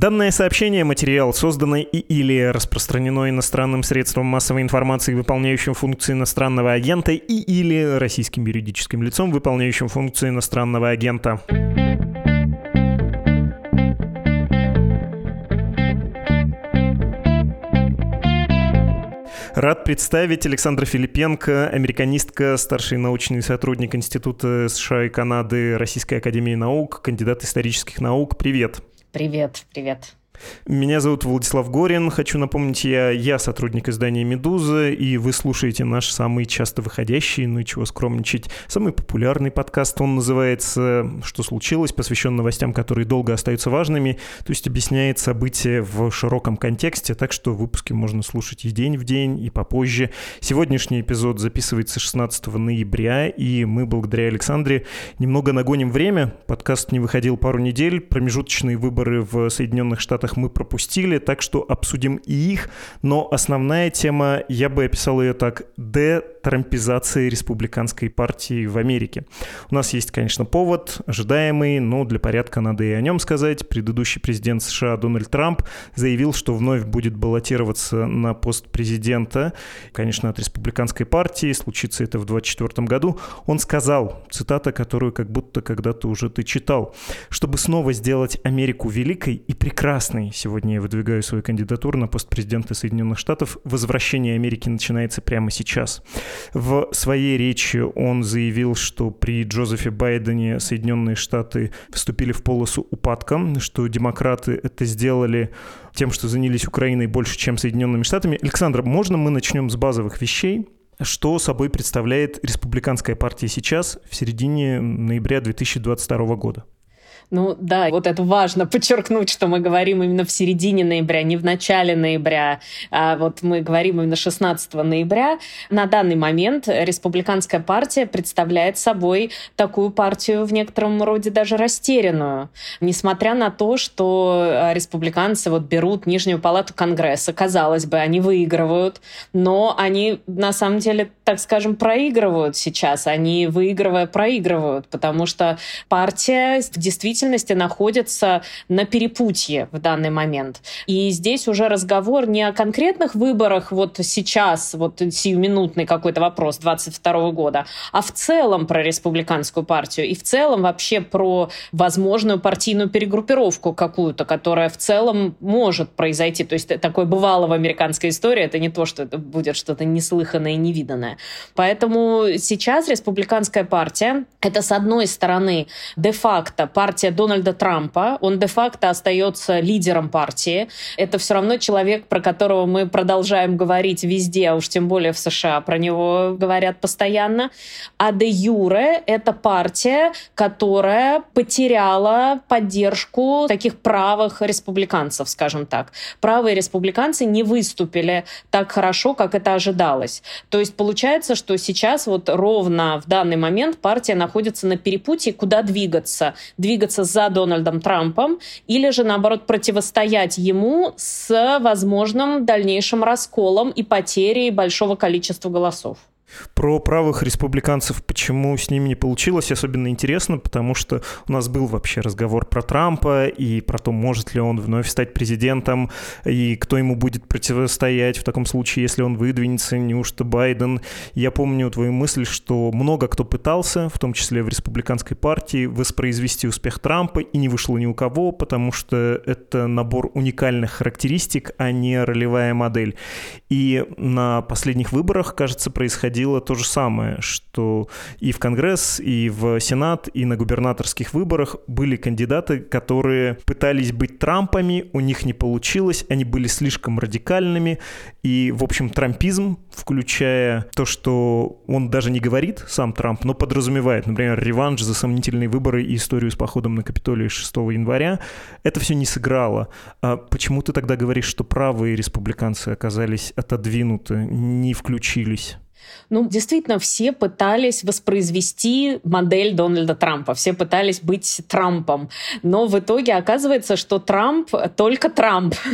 Данное сообщение, материал, созданный и или распространено иностранным средством массовой информации, выполняющим функции иностранного агента, и или российским юридическим лицом, выполняющим функции иностранного агента. Рад представить Александра Филипенко, американистка, старший научный сотрудник Института США и Канады Российской Академии Наук, кандидат исторических наук. Привет. Привет, привет. Меня зовут Владислав Горин. Хочу напомнить, я, я сотрудник издания «Медуза», и вы слушаете наш самый часто выходящий, ну и чего скромничать, самый популярный подкаст. Он называется «Что случилось?», посвящен новостям, которые долго остаются важными, то есть объясняет события в широком контексте, так что выпуски можно слушать и день в день, и попозже. Сегодняшний эпизод записывается 16 ноября, и мы благодаря Александре немного нагоним время. Подкаст не выходил пару недель, промежуточные выборы в Соединенных Штатах которых мы пропустили, так что обсудим и их. Но основная тема, я бы описал ее так, детрампизация республиканской партии в Америке. У нас есть, конечно, повод, ожидаемый, но для порядка надо и о нем сказать. Предыдущий президент США Дональд Трамп заявил, что вновь будет баллотироваться на пост президента, конечно, от республиканской партии, случится это в 2024 году. Он сказал, цитата, которую как будто когда-то уже ты читал, чтобы снова сделать Америку великой и прекрасной, Красный. Сегодня я выдвигаю свою кандидатуру на пост президента Соединенных Штатов. Возвращение Америки начинается прямо сейчас. В своей речи он заявил, что при Джозефе Байдене Соединенные Штаты вступили в полосу упадка, что демократы это сделали тем, что занялись Украиной больше, чем Соединенными Штатами. Александр, можно мы начнем с базовых вещей? Что собой представляет республиканская партия сейчас, в середине ноября 2022 года? Ну да, вот это важно подчеркнуть, что мы говорим именно в середине ноября, не в начале ноября. А вот мы говорим именно 16 ноября. На данный момент республиканская партия представляет собой такую партию в некотором роде даже растерянную. Несмотря на то, что а, республиканцы вот берут нижнюю палату Конгресса, казалось бы, они выигрывают, но они на самом деле, так скажем, проигрывают сейчас. Они, выигрывая, проигрывают, потому что партия действительно действительности находится на перепутье в данный момент. И здесь уже разговор не о конкретных выборах вот сейчас, вот сиюминутный какой-то вопрос 22 года, а в целом про республиканскую партию и в целом вообще про возможную партийную перегруппировку какую-то, которая в целом может произойти. То есть такое бывало в американской истории, это не то, что это будет что-то неслыханное и невиданное. Поэтому сейчас республиканская партия — это, с одной стороны, де-факто партия Дональда Трампа. Он де-факто остается лидером партии. Это все равно человек, про которого мы продолжаем говорить везде, а уж тем более в США про него говорят постоянно. А де юре это партия, которая потеряла поддержку таких правых республиканцев, скажем так. Правые республиканцы не выступили так хорошо, как это ожидалось. То есть получается, что сейчас вот ровно в данный момент партия находится на перепутье, куда двигаться. Двигаться двигаться за Дональдом Трампом или же, наоборот, противостоять ему с возможным дальнейшим расколом и потерей большого количества голосов. Про правых республиканцев, почему с ними не получилось, особенно интересно, потому что у нас был вообще разговор про Трампа и про то, может ли он вновь стать президентом, и кто ему будет противостоять в таком случае, если он выдвинется, неужто Байден. Я помню твою мысль, что много кто пытался, в том числе в республиканской партии, воспроизвести успех Трампа, и не вышло ни у кого, потому что это набор уникальных характеристик, а не ролевая модель. И на последних выборах, кажется, происходило происходило то же самое, что и в Конгресс, и в Сенат, и на губернаторских выборах были кандидаты, которые пытались быть Трампами, у них не получилось, они были слишком радикальными, и, в общем, трампизм, включая то, что он даже не говорит, сам Трамп, но подразумевает, например, реванш за сомнительные выборы и историю с походом на Капитолий 6 января, это все не сыграло. А почему ты тогда говоришь, что правые республиканцы оказались отодвинуты, не включились? Ну, действительно, все пытались воспроизвести модель Дональда Трампа, все пытались быть Трампом. Но в итоге оказывается, что Трамп только Трамп.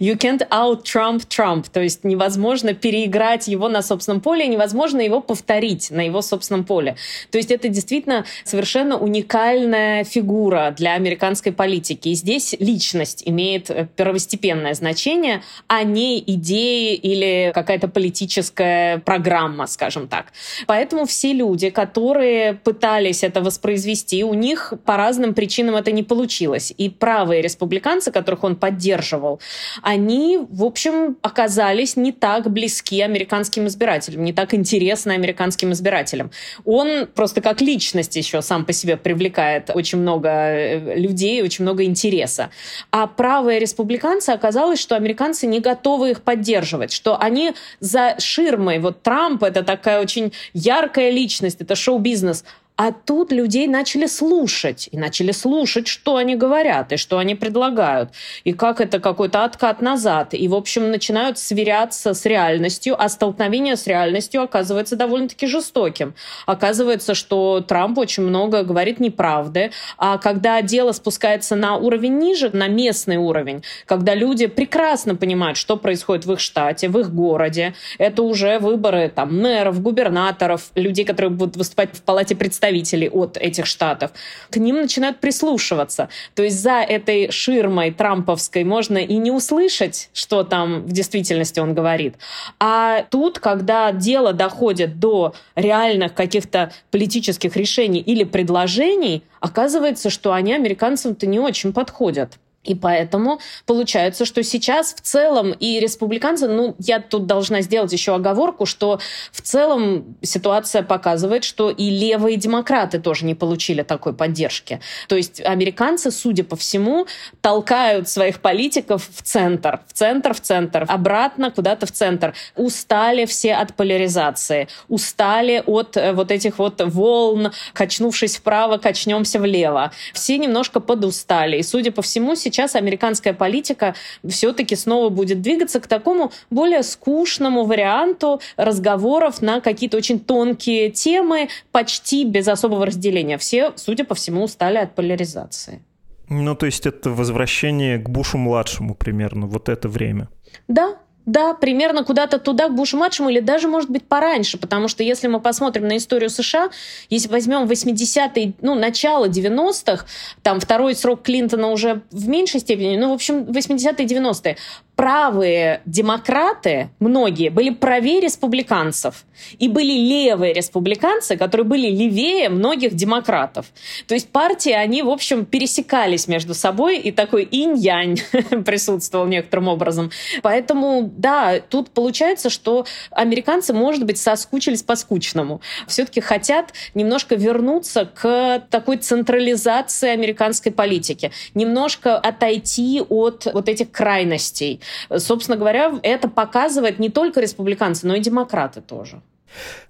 You can't out-Trump Trump. То есть невозможно переиграть его на собственном поле, невозможно его повторить на его собственном поле. То есть это действительно совершенно уникальная фигура для американской политики. И здесь личность имеет э, первостепенное значение, а не идеи или какая-то политическая программа программа, скажем так. Поэтому все люди, которые пытались это воспроизвести, у них по разным причинам это не получилось. И правые республиканцы, которых он поддерживал, они, в общем, оказались не так близки американским избирателям, не так интересны американским избирателям. Он просто как личность еще сам по себе привлекает очень много э, людей, очень много интереса. А правые республиканцы оказалось, что американцы не готовы их поддерживать, что они за ширмой вот Трампа это такая очень яркая личность, это шоу-бизнес. А тут людей начали слушать, и начали слушать, что они говорят, и что они предлагают, и как это какой-то откат назад. И, в общем, начинают сверяться с реальностью, а столкновение с реальностью оказывается довольно-таки жестоким. Оказывается, что Трамп очень много говорит неправды, а когда дело спускается на уровень ниже, на местный уровень, когда люди прекрасно понимают, что происходит в их штате, в их городе, это уже выборы там мэров, губернаторов, людей, которые будут выступать в палате представителей, представителей от этих штатов, к ним начинают прислушиваться. То есть за этой ширмой трамповской можно и не услышать, что там в действительности он говорит. А тут, когда дело доходит до реальных каких-то политических решений или предложений, оказывается, что они американцам-то не очень подходят. И поэтому получается, что сейчас в целом и республиканцы, ну, я тут должна сделать еще оговорку, что в целом ситуация показывает, что и левые демократы тоже не получили такой поддержки. То есть американцы, судя по всему, толкают своих политиков в центр, в центр, в центр, обратно куда-то в центр. Устали все от поляризации, устали от э, вот этих вот волн, качнувшись вправо, качнемся влево. Все немножко подустали. И, судя по всему, сейчас сейчас американская политика все-таки снова будет двигаться к такому более скучному варианту разговоров на какие-то очень тонкие темы, почти без особого разделения. Все, судя по всему, устали от поляризации. Ну, то есть это возвращение к Бушу-младшему примерно, вот это время. Да, да, примерно куда-то туда, к Бушу-младшему, или даже, может быть, пораньше, потому что если мы посмотрим на историю США, если возьмем 80-е, ну, начало 90-х, там второй срок Клинтона уже в меньшей степени, ну, в общем, 80-е, 90-е, правые демократы, многие, были правее республиканцев. И были левые республиканцы, которые были левее многих демократов. То есть партии, они, в общем, пересекались между собой, и такой инь-янь присутствовал некоторым образом. Поэтому, да, тут получается, что американцы, может быть, соскучились по скучному. Все-таки хотят немножко вернуться к такой централизации американской политики. Немножко отойти от вот этих крайностей. Собственно говоря, это показывает не только республиканцы, но и демократы тоже.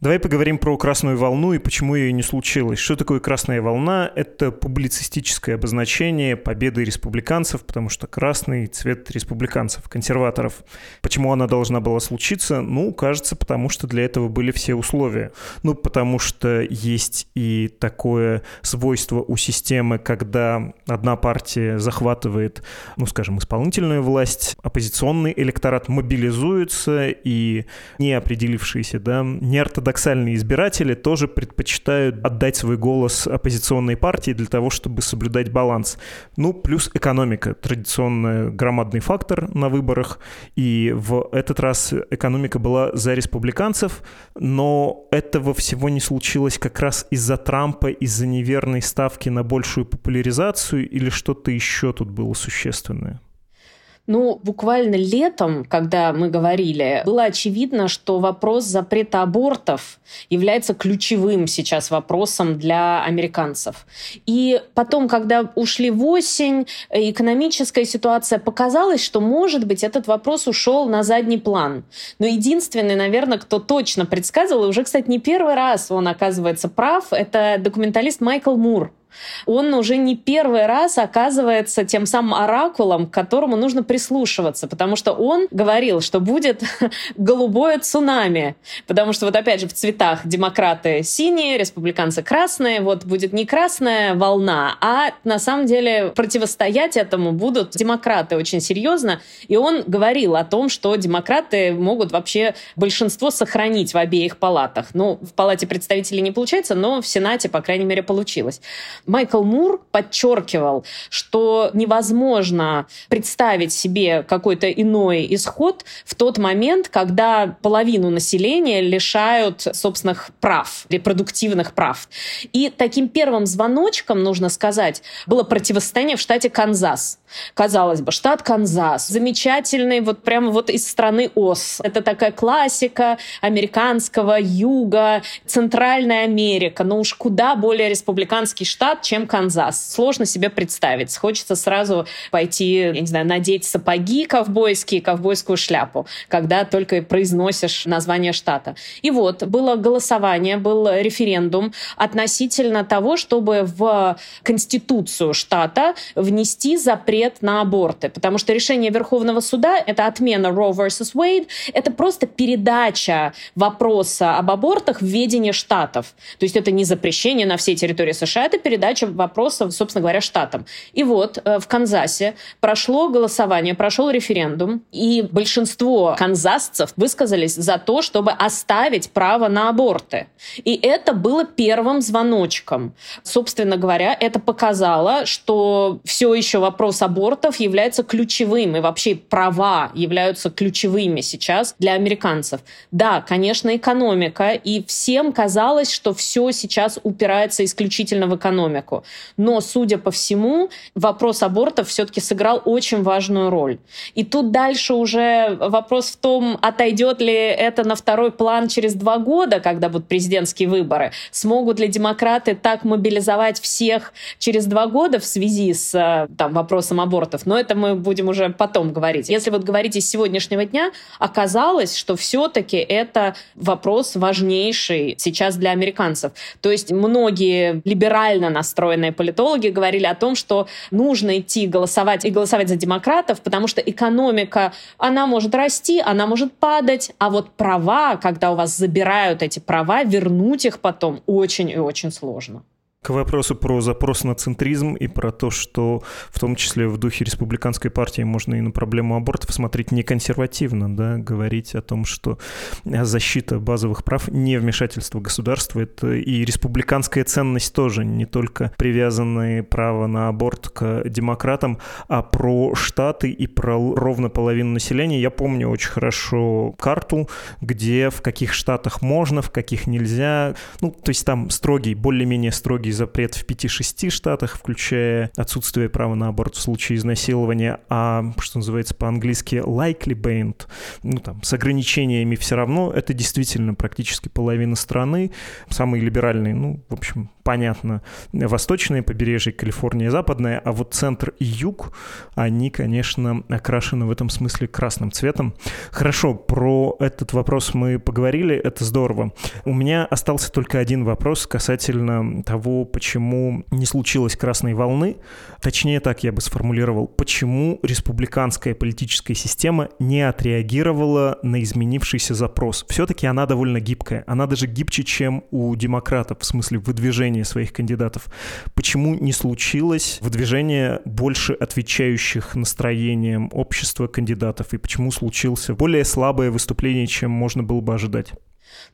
Давай поговорим про красную волну и почему ее не случилось. Что такое красная волна? Это публицистическое обозначение победы республиканцев, потому что красный цвет республиканцев, консерваторов. Почему она должна была случиться? Ну, кажется, потому что для этого были все условия. Ну, потому что есть и такое свойство у системы, когда одна партия захватывает, ну, скажем, исполнительную власть, оппозиционный электорат мобилизуется, и не определившиеся, да, неортодоксальные избиратели тоже предпочитают отдать свой голос оппозиционной партии для того, чтобы соблюдать баланс. Ну, плюс экономика, традиционный громадный фактор на выборах, и в этот раз экономика была за республиканцев, но этого всего не случилось как раз из-за Трампа, из-за неверной ставки на большую популяризацию или что-то еще тут было существенное? Ну, буквально летом, когда мы говорили, было очевидно, что вопрос запрета абортов является ключевым сейчас вопросом для американцев. И потом, когда ушли в осень, экономическая ситуация показалась, что, может быть, этот вопрос ушел на задний план. Но единственный, наверное, кто точно предсказывал, и уже, кстати, не первый раз он оказывается прав, это документалист Майкл Мур, он уже не первый раз оказывается тем самым оракулом, к которому нужно прислушиваться, потому что он говорил, что будет голубое цунами, потому что вот опять же в цветах демократы синие, республиканцы красные, вот будет не красная волна, а на самом деле противостоять этому будут демократы очень серьезно, и он говорил о том, что демократы могут вообще большинство сохранить в обеих палатах. Ну, в палате представителей не получается, но в Сенате, по крайней мере, получилось. Майкл Мур подчеркивал, что невозможно представить себе какой-то иной исход в тот момент, когда половину населения лишают собственных прав, репродуктивных прав. И таким первым звоночком, нужно сказать, было противостояние в штате Канзас. Казалось бы, штат Канзас, замечательный, вот прямо вот из страны Оз. Это такая классика американского юга, Центральная Америка, но уж куда более республиканский штат, чем Канзас. Сложно себе представить. Хочется сразу пойти, я не знаю, надеть сапоги ковбойские, ковбойскую шляпу, когда только произносишь название штата. И вот, было голосование, был референдум относительно того, чтобы в Конституцию штата внести запрет запрет на аборты, потому что решение Верховного суда — это отмена Roe vs. Wade, это просто передача вопроса об абортах в ведение штатов. То есть это не запрещение на всей территории США, это передача вопроса, собственно говоря, штатам. И вот э, в Канзасе прошло голосование, прошел референдум, и большинство канзасцев высказались за то, чтобы оставить право на аборты. И это было первым звоночком. Собственно говоря, это показало, что все еще вопрос абортов является ключевым, и вообще права являются ключевыми сейчас для американцев. Да, конечно, экономика, и всем казалось, что все сейчас упирается исключительно в экономику. Но, судя по всему, вопрос абортов все-таки сыграл очень важную роль. И тут дальше уже вопрос в том, отойдет ли это на второй план через два года, когда будут президентские выборы. Смогут ли демократы так мобилизовать всех через два года в связи с э, там, вопросом вопросом абортов, но это мы будем уже потом говорить. Если вот говорить из сегодняшнего дня, оказалось, что все-таки это вопрос важнейший сейчас для американцев. То есть многие либерально настроенные политологи говорили о том, что нужно идти голосовать и голосовать за демократов, потому что экономика, она может расти, она может падать, а вот права, когда у вас забирают эти права, вернуть их потом очень и очень сложно. К вопросу про запрос на центризм и про то, что в том числе в духе республиканской партии можно и на проблему абортов смотреть не консервативно, да, говорить о том, что защита базовых прав, не вмешательство государства, это и республиканская ценность тоже, не только привязанные право на аборт к демократам, а про штаты и про ровно половину населения. Я помню очень хорошо карту, где в каких штатах можно, в каких нельзя. Ну, то есть там строгий, более-менее строгий запрет в 5-6 штатах, включая отсутствие права на аборт в случае изнасилования, а, что называется по-английски, likely banned, ну там, с ограничениями все равно, это действительно практически половина страны, самые либеральные, ну, в общем, понятно, восточное побережье, Калифорния, западная, а вот центр и юг, они, конечно, окрашены в этом смысле красным цветом. Хорошо, про этот вопрос мы поговорили, это здорово. У меня остался только один вопрос касательно того, почему не случилось красной волны. Точнее так я бы сформулировал, почему республиканская политическая система не отреагировала на изменившийся запрос. Все-таки она довольно гибкая. Она даже гибче, чем у демократов, в смысле выдвижения выдвижение своих кандидатов. Почему не случилось выдвижение больше отвечающих настроениям общества кандидатов, и почему случился более слабое выступление, чем можно было бы ожидать?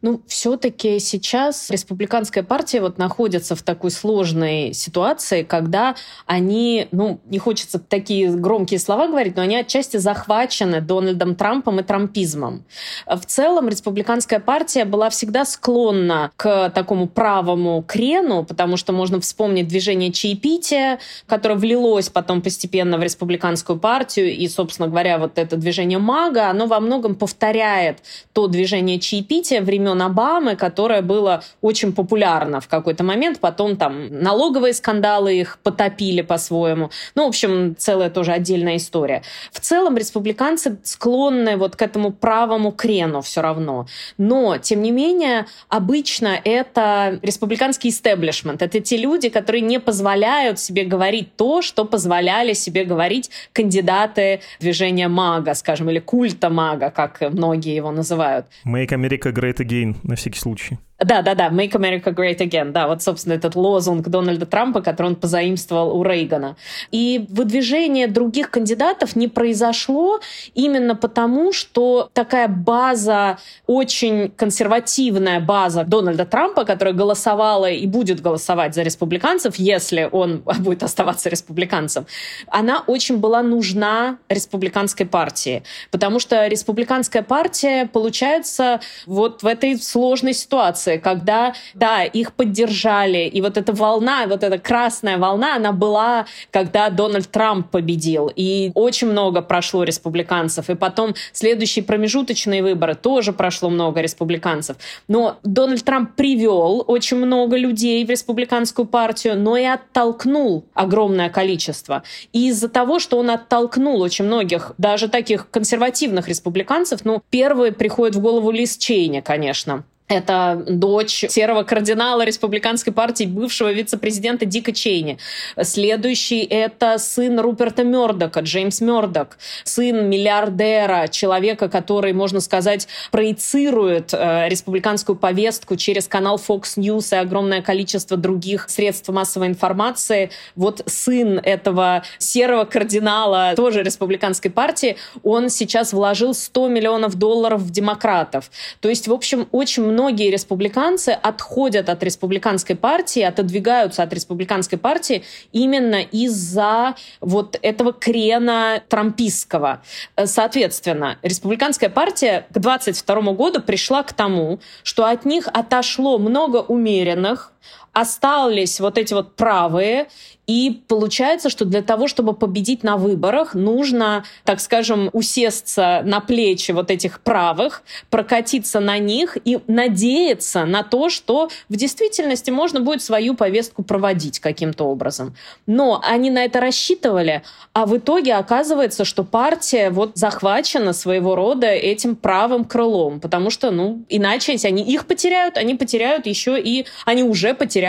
Ну, все-таки сейчас республиканская партия вот находится в такой сложной ситуации, когда они, ну, не хочется такие громкие слова говорить, но они отчасти захвачены Дональдом Трампом и трампизмом. В целом республиканская партия была всегда склонна к такому правому крену, потому что можно вспомнить движение чаепития, которое влилось потом постепенно в республиканскую партию, и, собственно говоря, вот это движение МАГА, оно во многом повторяет то движение чаепития, времен Обамы, которое было очень популярно в какой-то момент. Потом там налоговые скандалы их потопили по-своему. Ну, в общем, целая тоже отдельная история. В целом республиканцы склонны вот к этому правому крену все равно. Но, тем не менее, обычно это республиканский истеблишмент. Это те люди, которые не позволяют себе говорить то, что позволяли себе говорить кандидаты движения мага, скажем, или культа мага, как многие его называют. Make America Great Again, на всякий случай. Да, да, да, Make America Great Again. Да, вот, собственно, этот лозунг Дональда Трампа, который он позаимствовал у Рейгана. И выдвижение других кандидатов не произошло именно потому, что такая база, очень консервативная база Дональда Трампа, которая голосовала и будет голосовать за республиканцев, если он будет оставаться республиканцем, она очень была нужна республиканской партии. Потому что республиканская партия, получается, вот в этой сложной ситуации, ситуации, когда, да, их поддержали, и вот эта волна, вот эта красная волна, она была, когда Дональд Трамп победил, и очень много прошло республиканцев, и потом следующие промежуточные выборы тоже прошло много республиканцев. Но Дональд Трамп привел очень много людей в республиканскую партию, но и оттолкнул огромное количество. И из-за того, что он оттолкнул очень многих, даже таких консервативных республиканцев, ну, первый приходит в голову Лиз Чейни, конечно, это дочь серого кардинала республиканской партии, бывшего вице-президента Дика Чейни. Следующий — это сын Руперта Мёрдока, Джеймс Мёрдок, сын миллиардера, человека, который, можно сказать, проецирует э, республиканскую повестку через канал Fox News и огромное количество других средств массовой информации. Вот сын этого серого кардинала, тоже республиканской партии, он сейчас вложил 100 миллионов долларов в демократов. То есть, в общем, очень много многие республиканцы отходят от республиканской партии, отодвигаются от республиканской партии именно из-за вот этого крена трампистского. Соответственно, республиканская партия к 22 году пришла к тому, что от них отошло много умеренных, остались вот эти вот правые, и получается, что для того, чтобы победить на выборах, нужно, так скажем, усесться на плечи вот этих правых, прокатиться на них и надеяться на то, что в действительности можно будет свою повестку проводить каким-то образом. Но они на это рассчитывали, а в итоге оказывается, что партия вот захвачена своего рода этим правым крылом, потому что, ну, иначе если они их потеряют, они потеряют еще и, они уже потеряли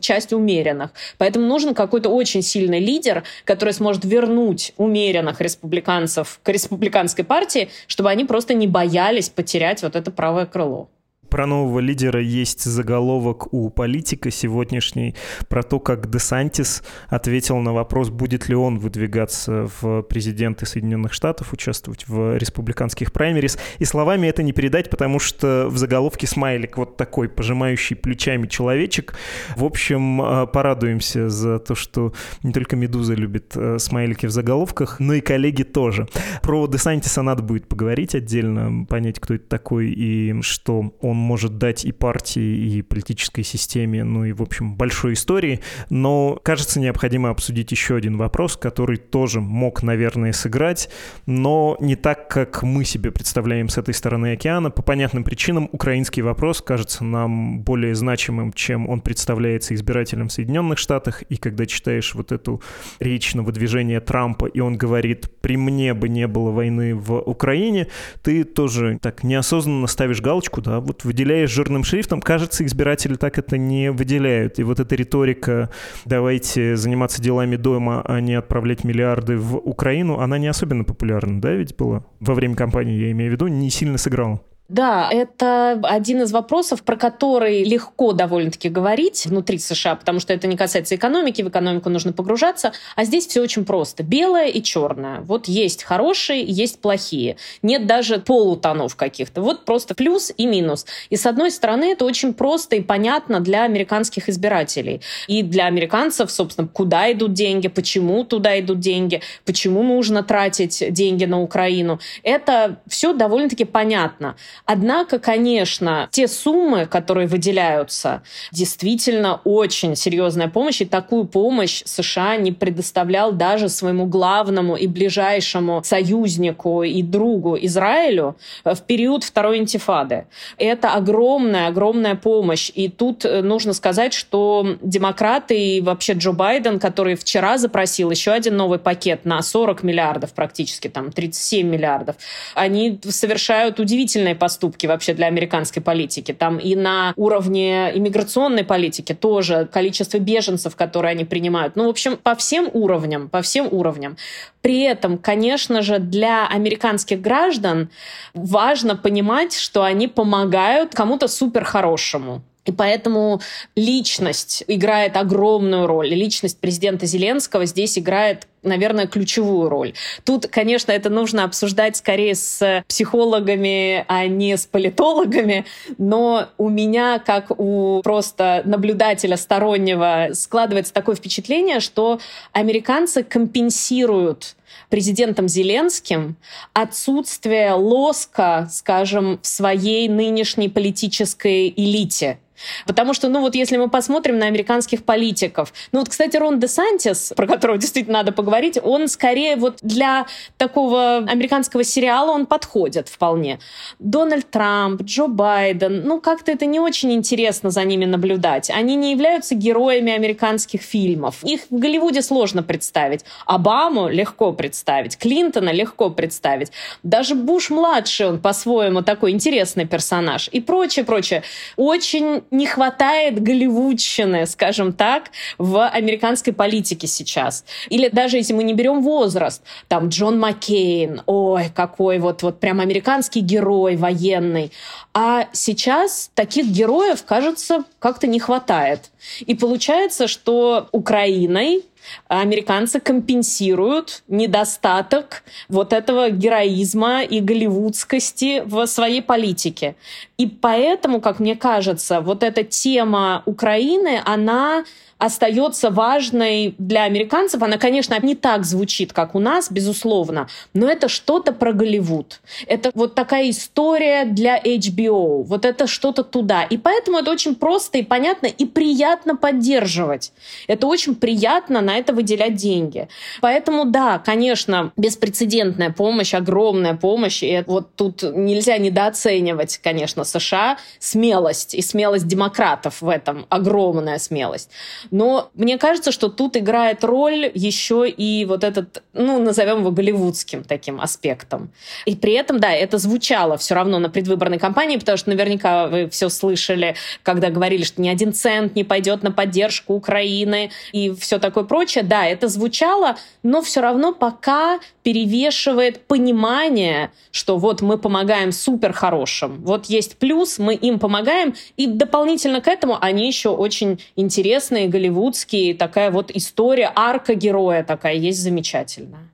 часть умеренных. Поэтому нужен какой какой-то очень сильный лидер, который сможет вернуть умеренных республиканцев к республиканской партии, чтобы они просто не боялись потерять вот это правое крыло. Про нового лидера есть заголовок у политика сегодняшний про то, как Десантис ответил на вопрос, будет ли он выдвигаться в президенты Соединенных Штатов, участвовать в республиканских праймерис. И словами это не передать, потому что в заголовке смайлик вот такой, пожимающий плечами человечек. В общем, э, порадуемся за то, что не только «Медуза» любит э, смайлики в заголовках, но и коллеги тоже. Про Десантиса надо будет поговорить отдельно, понять, кто это такой и что он может дать и партии, и политической системе, ну и, в общем, большой истории. Но, кажется, необходимо обсудить еще один вопрос, который тоже мог, наверное, сыграть, но не так, как мы себе представляем с этой стороны океана. По понятным причинам украинский вопрос кажется нам более значимым, чем он представляется избирателям в Соединенных Штатах. И когда читаешь вот эту речь на выдвижение Трампа, и он говорит, при мне бы не было войны в Украине, ты тоже так неосознанно ставишь галочку, да, вот выделяешь жирным шрифтом, кажется, избиратели так это не выделяют. И вот эта риторика «давайте заниматься делами дома, а не отправлять миллиарды в Украину», она не особенно популярна, да, ведь была? Во время кампании, я имею в виду, не сильно сыграла. Да, это один из вопросов, про который легко довольно-таки говорить внутри США, потому что это не касается экономики, в экономику нужно погружаться, а здесь все очень просто. Белое и черное. Вот есть хорошие, есть плохие. Нет даже полутонов каких-то. Вот просто плюс и минус. И с одной стороны, это очень просто и понятно для американских избирателей. И для американцев, собственно, куда идут деньги, почему туда идут деньги, почему нужно тратить деньги на Украину. Это все довольно-таки понятно. Однако, конечно, те суммы, которые выделяются, действительно очень серьезная помощь, и такую помощь США не предоставлял даже своему главному и ближайшему союзнику и другу Израилю в период второй интифады. Это огромная, огромная помощь. И тут э, нужно сказать, что демократы и вообще Джо Байден, который вчера запросил еще один новый пакет на 40 миллиардов практически, там 37 миллиардов, они совершают удивительные поступки вообще для американской политики. Там и на уровне иммиграционной политики тоже количество беженцев, которые они принимают. Ну, в общем, по всем уровням, по всем уровням. При этом, конечно же, для американских граждан важно понимать, что они помогают кому-то супер хорошему. И поэтому личность играет огромную роль. Личность президента Зеленского здесь играет наверное, ключевую роль. Тут, конечно, это нужно обсуждать скорее с психологами, а не с политологами, но у меня, как у просто наблюдателя стороннего, складывается такое впечатление, что американцы компенсируют президентом Зеленским отсутствие лоска, скажем, в своей нынешней политической элите. Потому что, ну вот если мы посмотрим на американских политиков, ну вот, кстати, Рон Де Сантис, про которого действительно надо поговорить, он скорее вот для такого американского сериала он подходит вполне. Дональд Трамп, Джо Байден, ну как-то это не очень интересно за ними наблюдать. Они не являются героями американских фильмов. Их в Голливуде сложно представить. Обаму легко представить, Клинтона легко представить. Даже Буш-младший, он по-своему такой интересный персонаж. И прочее, прочее. Очень не хватает голливудщины, скажем так, в американской политике сейчас. Или даже если мы не берем возраст, там Джон Маккейн, ой, какой вот, вот прям американский герой военный. А сейчас таких героев, кажется, как-то не хватает. И получается, что Украиной американцы компенсируют недостаток вот этого героизма и голливудскости в своей политике. И поэтому, как мне кажется, вот эта тема Украины, она остается важной для американцев. Она, конечно, не так звучит, как у нас, безусловно, но это что-то про Голливуд. Это вот такая история для HBO. Вот это что-то туда. И поэтому это очень просто и понятно и приятно поддерживать. Это очень приятно на это выделять деньги. Поэтому, да, конечно, беспрецедентная помощь, огромная помощь. И вот тут нельзя недооценивать, конечно, США смелость и смелость демократов в этом. Огромная смелость. Но мне кажется, что тут играет роль еще и вот этот, ну, назовем его голливудским таким аспектом. И при этом, да, это звучало все равно на предвыборной кампании, потому что наверняка вы все слышали, когда говорили, что ни один цент не пойдет на поддержку Украины и все такое прочее. Да, это звучало, но все равно пока перевешивает понимание, что вот мы помогаем супер хорошим, вот есть плюс, мы им помогаем, и дополнительно к этому они еще очень интересные, голливудские, такая вот история, арка героя такая есть замечательная.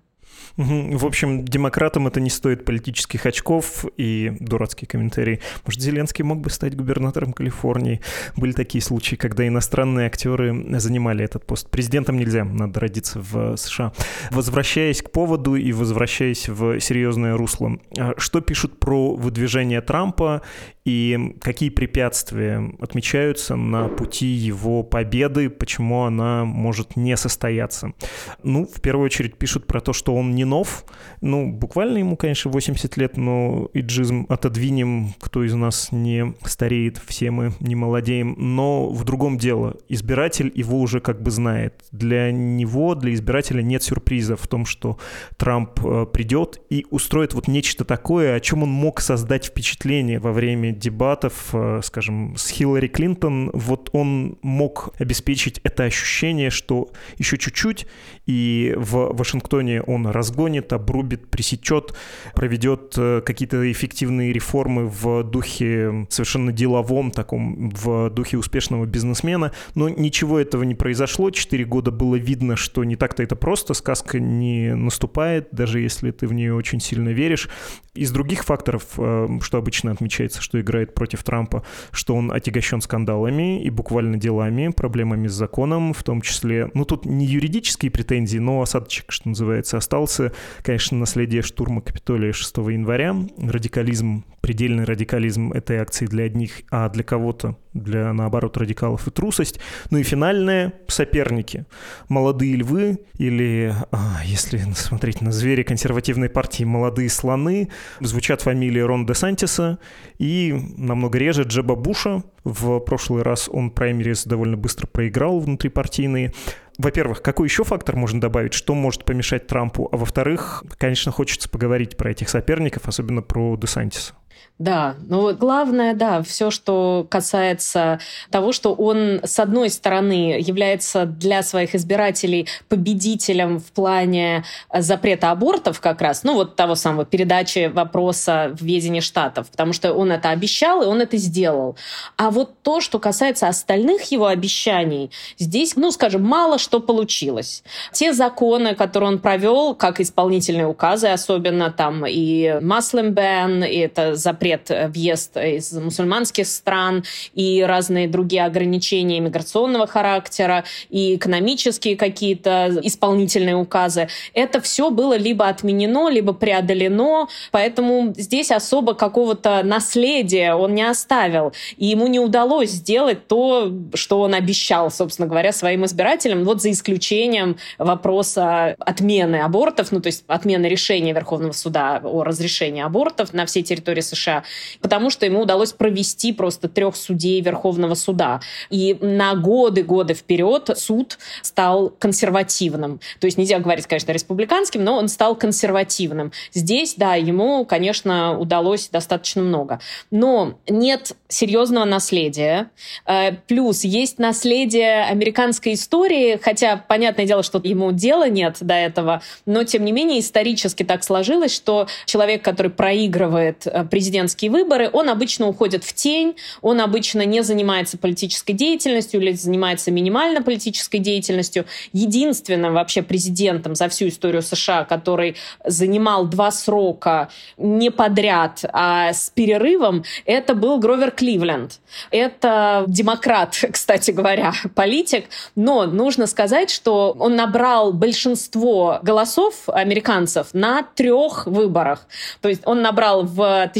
В общем, демократам это не стоит политических очков и дурацкий комментарий. Может, Зеленский мог бы стать губернатором Калифорнии? Были такие случаи, когда иностранные актеры занимали этот пост. Президентом нельзя, надо родиться в США. Возвращаясь к поводу и возвращаясь в серьезное русло, а что пишут про выдвижение Трампа и какие препятствия отмечаются на пути его победы, почему она может не состояться. Ну, в первую очередь пишут про то, что он не нов. Ну, буквально ему, конечно, 80 лет, но иджизм отодвинем, кто из нас не стареет, все мы не молодеем. Но в другом дело. Избиратель его уже как бы знает. Для него, для избирателя нет сюрприза в том, что Трамп э, придет и устроит вот нечто такое, о чем он мог создать впечатление во время дебатов, э, скажем, с Хиллари Клинтон, вот он мог обеспечить это ощущение, что еще чуть-чуть, и в Вашингтоне он разгонит, обрубит, пресечет, проведет э, какие-то эффективные реформы в духе совершенно деловом, таком, в духе успешного бизнесмена, но ничего этого не произошло. Четыре года было видно, что не так-то это просто, сказка не наступает, даже если ты в нее очень сильно веришь. Из других факторов, э, что обычно отмечается, что играет против Трампа, что он отягощен скандалами и буквально делами, проблемами с законом, в том числе, ну тут не юридические претензии, но осадочек, что называется, остался конечно, наследие штурма Капитолия 6 января. Радикализм, предельный радикализм этой акции для одних, а для кого-то, для, наоборот, радикалов и трусость. Ну и финальное — соперники. Молодые львы или, а, если смотреть на звери консервативной партии, молодые слоны. Звучат фамилии Рон де Сантиса и намного реже Джеба Буша. В прошлый раз он праймерис довольно быстро проиграл внутрипартийные во-первых, какой еще фактор можно добавить, что может помешать Трампу, а во-вторых, конечно, хочется поговорить про этих соперников, особенно про Десантиса. Да, ну вот главное, да, все, что касается того, что он, с одной стороны, является для своих избирателей победителем в плане запрета абортов как раз, ну вот того самого передачи вопроса в ведении штатов, потому что он это обещал, и он это сделал. А вот то, что касается остальных его обещаний, здесь, ну, скажем, мало что получилось. Те законы, которые он провел, как исполнительные указы, особенно там и Muslim Ban, и это запрет э, въезд из мусульманских стран и разные другие ограничения иммиграционного характера и экономические какие-то исполнительные указы. Это все было либо отменено, либо преодолено, поэтому здесь особо какого-то наследия он не оставил. И ему не удалось сделать то, что он обещал, собственно говоря, своим избирателям, вот за исключением вопроса отмены абортов, ну то есть отмены решения Верховного суда о разрешении абортов на всей территории США, потому что ему удалось провести просто трех судей Верховного суда. И на годы-годы вперед суд стал консервативным. То есть нельзя говорить, конечно, республиканским, но он стал консервативным. Здесь, да, ему, конечно, удалось достаточно много. Но нет серьезного наследия. Э, плюс есть наследие американской истории, хотя, понятное дело, что ему дела нет до этого, но, тем не менее, исторически так сложилось, что человек, который проигрывает э, президентские выборы, он обычно уходит в тень, он обычно не занимается политической деятельностью или занимается минимально политической деятельностью. Единственным вообще президентом за всю историю США, который занимал два срока не подряд, а с перерывом, это был Гровер Кливленд. Это демократ, кстати говоря, политик, но нужно сказать, что он набрал большинство голосов американцев на трех выборах. То есть он набрал в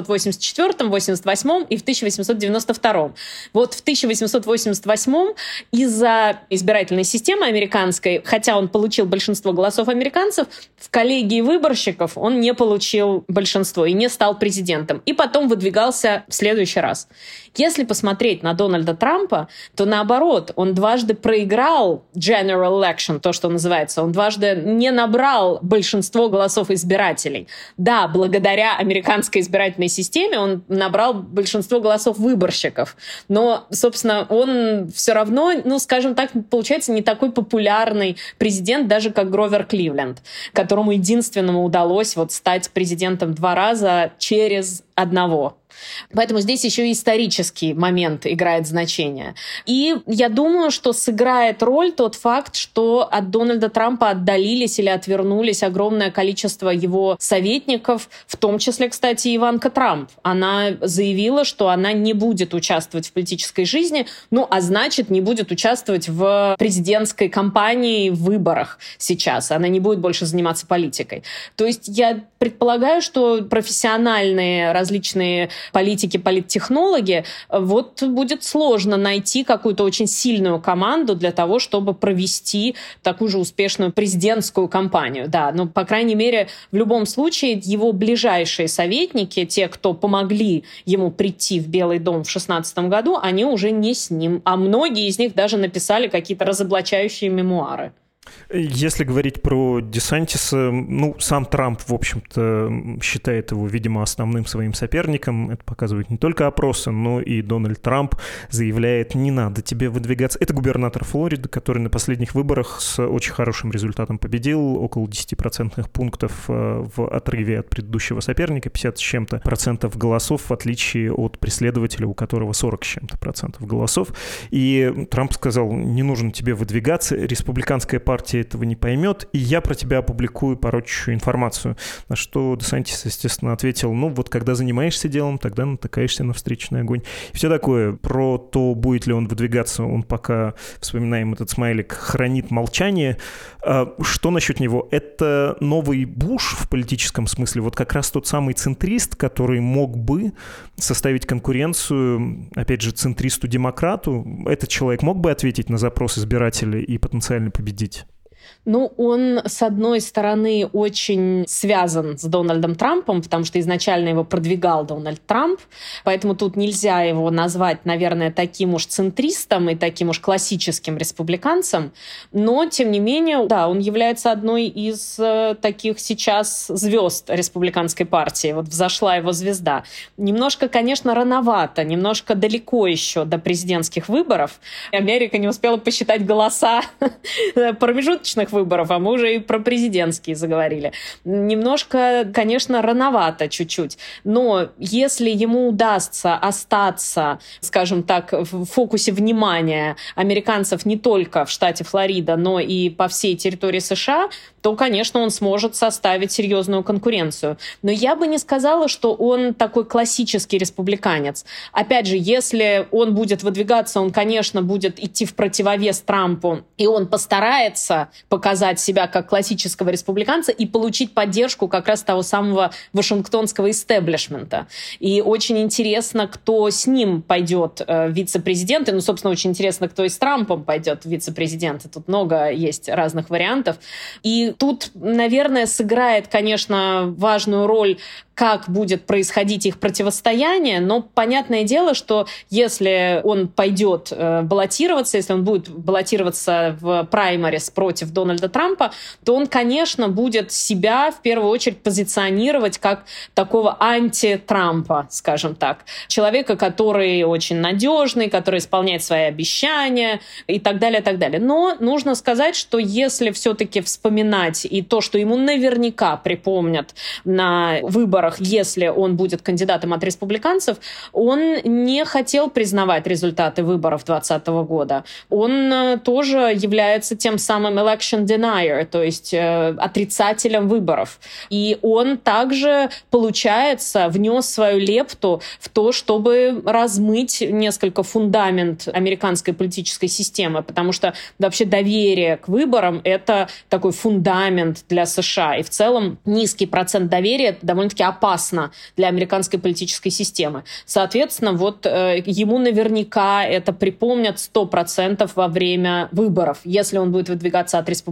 1884, 88 и в 1892. Вот в 1888 из-за избирательной системы американской, хотя он получил большинство голосов американцев, в коллегии выборщиков он не получил большинство и не стал президентом. И потом выдвигался в следующий раз. Если посмотреть на Дональда Трампа, то наоборот, он дважды проиграл general election, то, что называется. Он дважды не набрал большинство голосов избирателей. Да, благодаря американской избирательной системе он набрал большинство голосов выборщиков. Но, собственно, он все равно, ну, скажем так, получается не такой популярный президент, даже как Гровер Кливленд, которому единственному удалось вот стать президентом два раза через одного. Поэтому здесь еще и исторический момент играет значение. И я думаю, что сыграет роль тот факт, что от Дональда Трампа отдалились или отвернулись огромное количество его советников, в том числе, кстати, Иванка Трамп. Она заявила, что она не будет участвовать в политической жизни, ну, а значит, не будет участвовать в президентской кампании, в выборах сейчас. Она не будет больше заниматься политикой. То есть я предполагаю, что профессиональные различные политики, политтехнологи, вот будет сложно найти какую-то очень сильную команду для того, чтобы провести такую же успешную президентскую кампанию. Да, но, по крайней мере, в любом случае его ближайшие советники, те, кто помогли ему прийти в Белый дом в 2016 году, они уже не с ним. А многие из них даже написали какие-то разоблачающие мемуары. Если говорить про Десантиса, ну, сам Трамп, в общем-то, считает его, видимо, основным своим соперником. Это показывают не только опросы, но и Дональд Трамп заявляет, не надо тебе выдвигаться. Это губернатор Флориды, который на последних выборах с очень хорошим результатом победил, около 10% пунктов э, в отрыве от предыдущего соперника, 50 с чем-то процентов голосов, в отличие от преследователя, у которого 40 с чем-то процентов голосов. И Трамп сказал, не нужно тебе выдвигаться, республиканская партия партия этого не поймет, и я про тебя опубликую порочащую информацию. На что Десантис, естественно, ответил, ну вот когда занимаешься делом, тогда натыкаешься на встречный огонь. И все такое. Про то, будет ли он выдвигаться, он пока, вспоминаем этот смайлик, хранит молчание. А что насчет него? Это новый Буш в политическом смысле, вот как раз тот самый центрист, который мог бы составить конкуренцию, опять же, центристу-демократу. Этот человек мог бы ответить на запрос избирателей и потенциально победить? Ну, он, с одной стороны, очень связан с Дональдом Трампом, потому что изначально его продвигал Дональд Трамп, поэтому тут нельзя его назвать, наверное, таким уж центристом и таким уж классическим республиканцем, но, тем не менее, да, он является одной из э, таких сейчас звезд республиканской партии. Вот взошла его звезда. Немножко, конечно, рановато, немножко далеко еще до президентских выборов. Америка не успела посчитать голоса промежуточных выборов, а мы уже и про президентские заговорили. Немножко, конечно, рановато чуть-чуть, но если ему удастся остаться, скажем так, в фокусе внимания американцев не только в штате Флорида, но и по всей территории США, то, конечно, он сможет составить серьезную конкуренцию. Но я бы не сказала, что он такой классический республиканец. Опять же, если он будет выдвигаться, он, конечно, будет идти в противовес Трампу, и он постарается показать себя как классического республиканца и получить поддержку как раз того самого вашингтонского истеблишмента. И очень интересно, кто с ним пойдет э, вице-президент. Ну, собственно, очень интересно, кто и с Трампом пойдет вице-президенты. Тут много есть разных вариантов. И тут, наверное, сыграет, конечно, важную роль как будет происходить их противостояние, но понятное дело, что если он пойдет э, баллотироваться, если он будет баллотироваться в праймарис против Дональда Трампа, то он, конечно, будет себя в первую очередь позиционировать как такого анти-Трампа, скажем так. Человека, который очень надежный, который исполняет свои обещания и так далее, и так далее. Но нужно сказать, что если все-таки вспоминать и то, что ему наверняка припомнят на выборах выборах, если он будет кандидатом от республиканцев, он не хотел признавать результаты выборов 2020 года. Он э, тоже является тем самым election denier, то есть э, отрицателем выборов. И он также, получается, внес свою лепту в то, чтобы размыть несколько фундамент американской политической системы, потому что вообще доверие к выборам — это такой фундамент для США. И в целом низкий процент доверия довольно-таки опасно для американской политической системы. Соответственно, вот э, ему наверняка это припомнят 100% во время выборов, если он будет выдвигаться от республиканцев.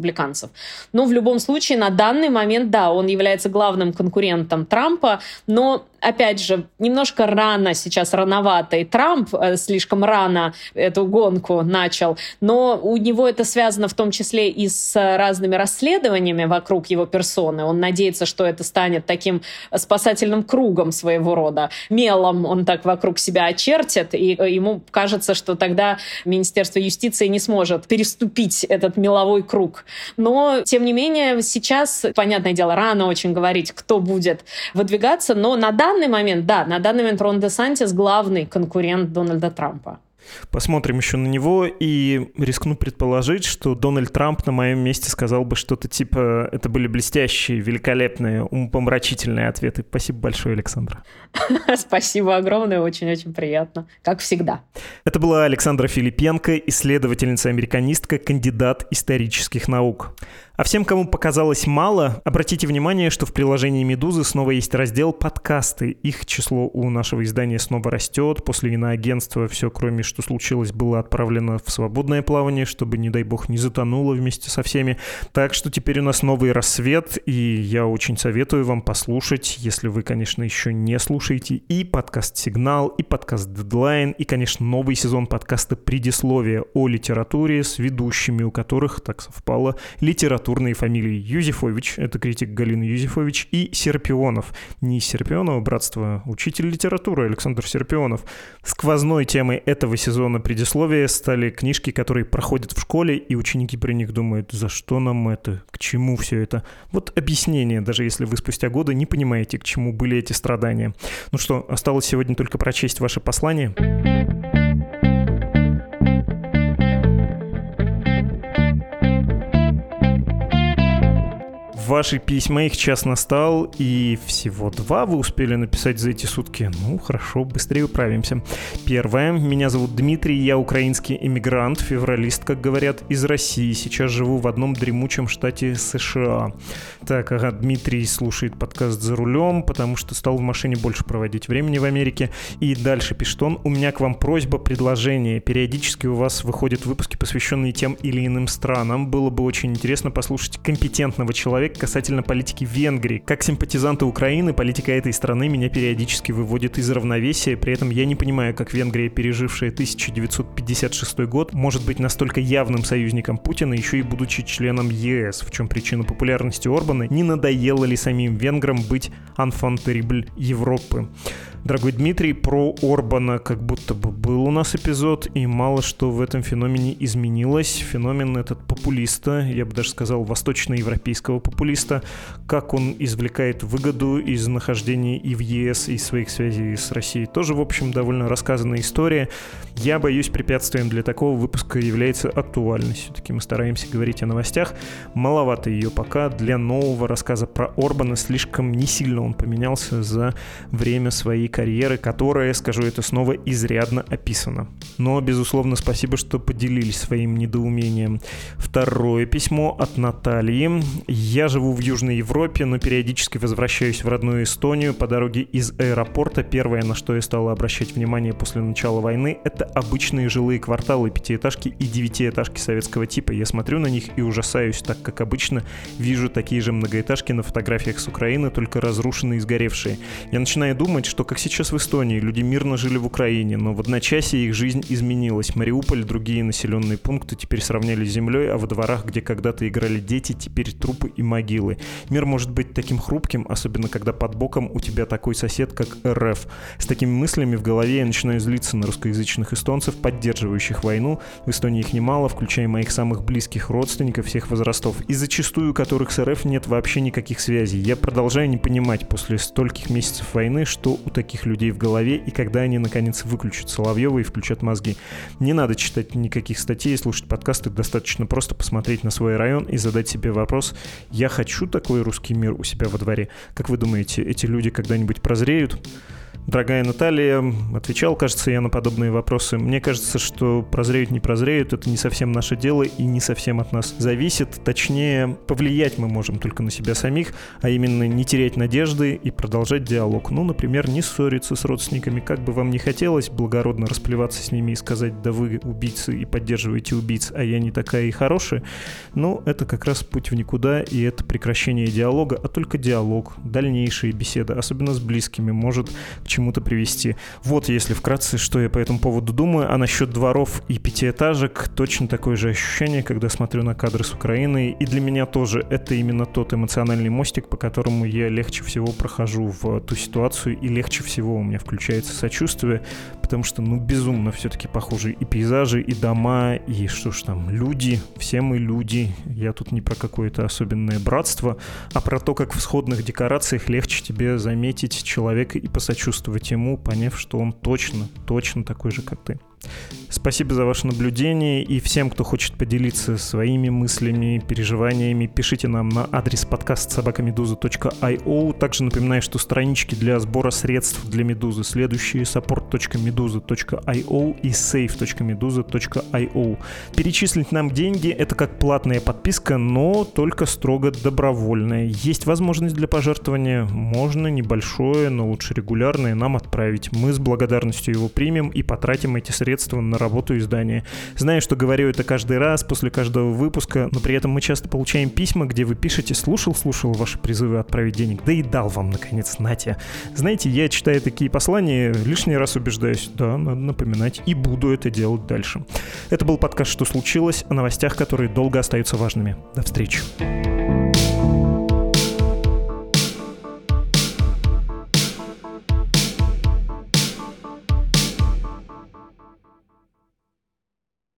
Но в любом случае, на данный момент, да, он является главным конкурентом Трампа, но опять же, немножко рано сейчас, рановато, и Трамп э, слишком рано эту гонку начал, но у него это связано в том числе и с разными расследованиями вокруг его персоны. Он надеется, что это станет таким спасательным кругом своего рода. Мелом он так вокруг себя очертит, и ему кажется, что тогда Министерство юстиции не сможет переступить этот меловой круг. Но, тем не менее, сейчас, понятное дело, рано очень говорить, кто будет выдвигаться, но на данный данный момент, да, на данный момент Рон Де Сантис главный конкурент Дональда Трампа. Посмотрим еще на него и рискну предположить, что Дональд Трамп на моем месте сказал бы что-то типа «это были блестящие, великолепные, умопомрачительные ответы». Спасибо большое, Александра. Спасибо огромное, очень-очень приятно, как всегда. Это была Александра Филипенко, исследовательница-американистка, кандидат исторических наук. А всем, кому показалось мало, обратите внимание, что в приложении «Медузы» снова есть раздел «Подкасты». Их число у нашего издания снова растет. После иноагентства все, кроме что случилось, было отправлено в свободное плавание, чтобы, не дай бог, не затонуло вместе со всеми. Так что теперь у нас новый рассвет, и я очень советую вам послушать, если вы, конечно, еще не слушаете, и подкаст «Сигнал», и подкаст «Дедлайн», и, конечно, новый сезон подкаста «Предисловие» о литературе с ведущими, у которых, так совпало, литература литературные фамилии Юзефович, это критик Галина Юзефович, и Серпионов. Не из Серпионова братства, учитель литературы Александр Серпионов. Сквозной темой этого сезона предисловия стали книжки, которые проходят в школе, и ученики про них думают, за что нам это, к чему все это. Вот объяснение, даже если вы спустя годы не понимаете, к чему были эти страдания. Ну что, осталось сегодня только прочесть ваше послание. Ваши письма, их час настал, и всего два вы успели написать за эти сутки. Ну, хорошо, быстрее управимся. Первое. Меня зовут Дмитрий, я украинский иммигрант, февралист, как говорят, из России. Сейчас живу в одном дремучем штате США. Так, ага, Дмитрий слушает подкаст «За рулем», потому что стал в машине больше проводить времени в Америке. И дальше пишет он, у меня к вам просьба, предложение. Периодически у вас выходят выпуски, посвященные тем или иным странам. Было бы очень интересно послушать компетентного человека касательно политики Венгрии. Как симпатизанта Украины, политика этой страны меня периодически выводит из равновесия. При этом я не понимаю, как Венгрия, пережившая 1956 год, может быть настолько явным союзником Путина, еще и будучи членом ЕС. В чем причина популярности Орбана? Не надоело ли самим венграм быть «enfant terrible» Европы? Дорогой Дмитрий, про Орбана как будто бы был у нас эпизод, и мало что в этом феномене изменилось. Феномен этот популиста, я бы даже сказал, восточноевропейского популиста, как он извлекает выгоду из нахождения и в ЕС, и своих связей с Россией, тоже, в общем, довольно рассказанная история. Я боюсь, препятствием для такого выпуска является актуальность. Все-таки мы стараемся говорить о новостях. Маловато ее пока для нового рассказа про Орбана. Слишком не сильно он поменялся за время своей карьеры, которая, скажу это снова, изрядно описана. Но, безусловно, спасибо, что поделились своим недоумением. Второе письмо от Натальи. Я живу в Южной Европе, но периодически возвращаюсь в родную Эстонию по дороге из аэропорта. Первое, на что я стала обращать внимание после начала войны, это обычные жилые кварталы, пятиэтажки и девятиэтажки советского типа. Я смотрю на них и ужасаюсь, так как обычно вижу такие же многоэтажки на фотографиях с Украины, только разрушенные и сгоревшие. Я начинаю думать, что как сейчас в Эстонии. Люди мирно жили в Украине, но в одночасье их жизнь изменилась. Мариуполь, другие населенные пункты теперь сравняли с землей, а во дворах, где когда-то играли дети, теперь трупы и могилы. Мир может быть таким хрупким, особенно когда под боком у тебя такой сосед, как РФ. С такими мыслями в голове я начинаю злиться на русскоязычных эстонцев, поддерживающих войну. В Эстонии их немало, включая моих самых близких родственников всех возрастов, и зачастую которых с РФ нет вообще никаких связей. Я продолжаю не понимать после стольких месяцев войны, что у таких таких людей в голове, и когда они, наконец, выключат Соловьева и включат мозги. Не надо читать никаких статей, слушать подкасты, достаточно просто посмотреть на свой район и задать себе вопрос, я хочу такой русский мир у себя во дворе. Как вы думаете, эти люди когда-нибудь прозреют? Дорогая Наталья, отвечал, кажется, я на подобные вопросы. Мне кажется, что прозреют, не прозреют, это не совсем наше дело и не совсем от нас зависит. Точнее, повлиять мы можем только на себя самих, а именно не терять надежды и продолжать диалог. Ну, например, не ссориться с родственниками, как бы вам не хотелось, благородно расплеваться с ними и сказать, да вы убийцы и поддерживаете убийц, а я не такая и хорошая. Но это как раз путь в никуда, и это прекращение диалога, а только диалог, дальнейшие беседы, особенно с близкими, может чему-то привести. Вот, если вкратце, что я по этому поводу думаю. А насчет дворов и пятиэтажек, точно такое же ощущение, когда смотрю на кадры с Украины. И для меня тоже это именно тот эмоциональный мостик, по которому я легче всего прохожу в ту ситуацию, и легче всего у меня включается сочувствие, потому что, ну, безумно все-таки похожи и пейзажи, и дома, и что ж там, люди, все мы люди. Я тут не про какое-то особенное братство, а про то, как в сходных декорациях легче тебе заметить человека и посочувствовать сочувствовать ему, поняв, что он точно, точно такой же, как ты. Спасибо за ваше наблюдение и всем, кто хочет поделиться своими мыслями, переживаниями, пишите нам на адрес подкаст собакамедуза.io. Также напоминаю, что странички для сбора средств для Медузы следующие support.meduza.io и save.meduza.io. Перечислить нам деньги — это как платная подписка, но только строго добровольная. Есть возможность для пожертвования, можно небольшое, но лучше регулярное нам отправить. Мы с благодарностью его примем и потратим эти средства средства на работу издания. Знаю, что говорю это каждый раз после каждого выпуска, но при этом мы часто получаем письма, где вы пишете «слушал, слушал ваши призывы отправить денег, да и дал вам, наконец, Натя». Знаете, я читаю такие послания, лишний раз убеждаюсь, да, надо напоминать, и буду это делать дальше. Это был подкаст «Что случилось?» о новостях, которые долго остаются важными. До встречи.